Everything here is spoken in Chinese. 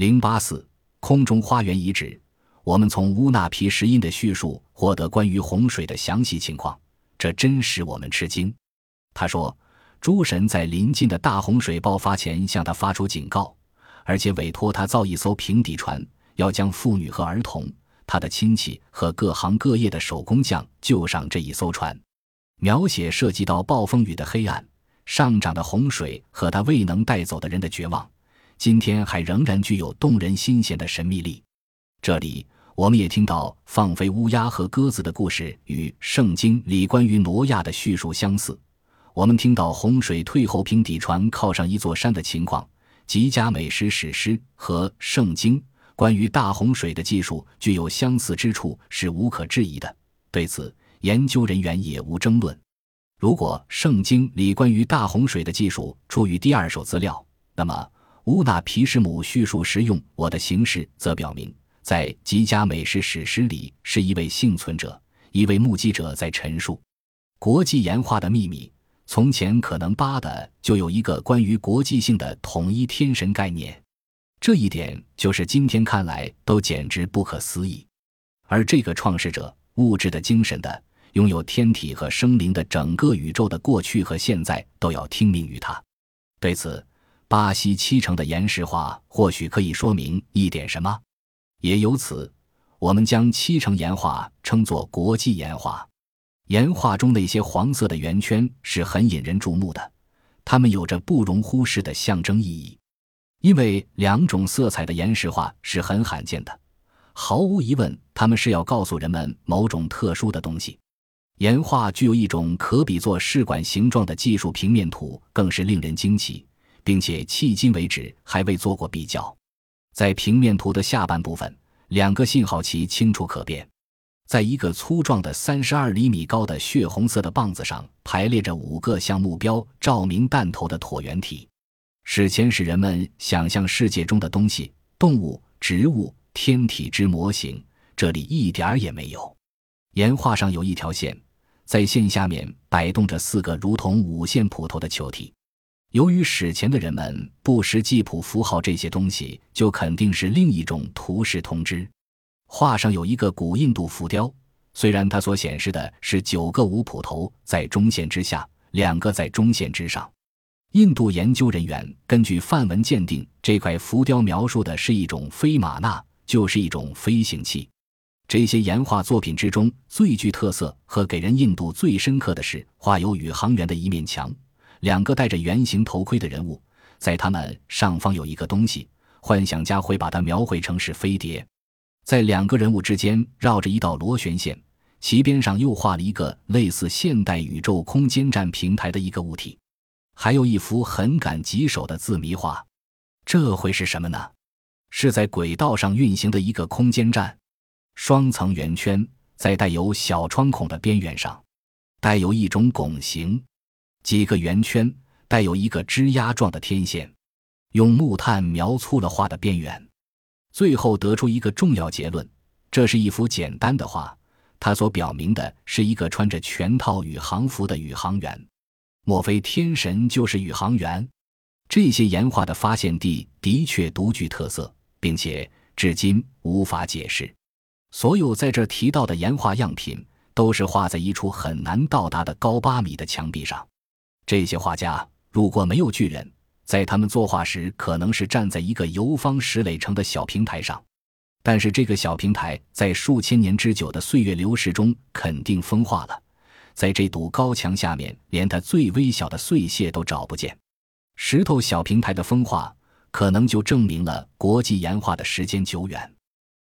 零八四空中花园遗址，我们从乌纳皮石印的叙述获得关于洪水的详细情况，这真使我们吃惊。他说，诸神在临近的大洪水爆发前向他发出警告，而且委托他造一艘平底船，要将妇女和儿童、他的亲戚和各行各业的手工匠救上这一艘船。描写涉及到暴风雨的黑暗、上涨的洪水和他未能带走的人的绝望，今天还仍然具有动人心弦的神秘力。这里，我们也听到放飞乌鸦和鸽子的故事与圣经里关于挪亚的叙述相似。我们听到洪水退后，平底船靠上一座山的情况。吉加美食史诗和圣经关于大洪水的技术具有相似之处是无可置疑的。对此，研究人员也无争论。如果圣经里关于大洪水的技术出于第二手资料，那么乌纳皮什姆叙述时用我的形式，则表明在吉加美什史诗里是一位幸存者、一位目击者在陈述国际岩画的秘密。从前可能八的就有一个关于国际性的统一天神概念，这一点就是今天看来都简直不可思议。而这个创世者。物质的、精神的，拥有天体和生灵的整个宇宙的过去和现在，都要听命于他。对此，巴西七成的岩石画或许可以说明一点什么。也由此，我们将七成岩画称作国际岩画。岩画中那些黄色的圆圈是很引人注目的，它们有着不容忽视的象征意义，因为两种色彩的岩石画是很罕见的。毫无疑问，它们是要告诉人们某种特殊的东西。岩画具有一种可比作试管形状的技术平面图，更是令人惊奇，并且迄今为止还未做过比较。在平面图的下半部分，两个信号旗清楚可辨。在一个粗壮的三十二厘米高的血红色的棒子上，排列着五个像目标照明弹头的椭圆体，史前使人们想象世界中的东西、动物、植物。天体之模型，这里一点儿也没有。岩画上有一条线，在线下面摆动着四个如同五线谱头的球体。由于史前的人们不识记谱符号，这些东西就肯定是另一种图示通知。画上有一个古印度浮雕，虽然它所显示的是九个五谱头在中线之下，两个在中线之上。印度研究人员根据梵文鉴定，这块浮雕描述的是一种飞马纳。就是一种飞行器。这些岩画作品之中最具特色和给人印度最深刻的是画有宇航员的一面墙，两个戴着圆形头盔的人物，在他们上方有一个东西，幻想家会把它描绘成是飞碟。在两个人物之间绕着一道螺旋线，其边上又画了一个类似现代宇宙空间站平台的一个物体，还有一幅很赶棘手的字谜画，这会是什么呢？是在轨道上运行的一个空间站，双层圆圈在带有小窗孔的边缘上，带有一种拱形，几个圆圈带有一个枝丫状的天线，用木炭描粗了画的边缘，最后得出一个重要结论：这是一幅简单的画，它所表明的是一个穿着全套宇航服的宇航员。莫非天神就是宇航员？这些岩画的发现地的确独具特色。并且至今无法解释。所有在这提到的岩画样品，都是画在一处很难到达的高八米的墙壁上。这些画家如果没有巨人，在他们作画时，可能是站在一个游方石垒成的小平台上。但是这个小平台在数千年之久的岁月流逝中，肯定风化了。在这堵高墙下面，连它最微小的碎屑都找不见。石头小平台的风化。可能就证明了国际岩画的时间久远。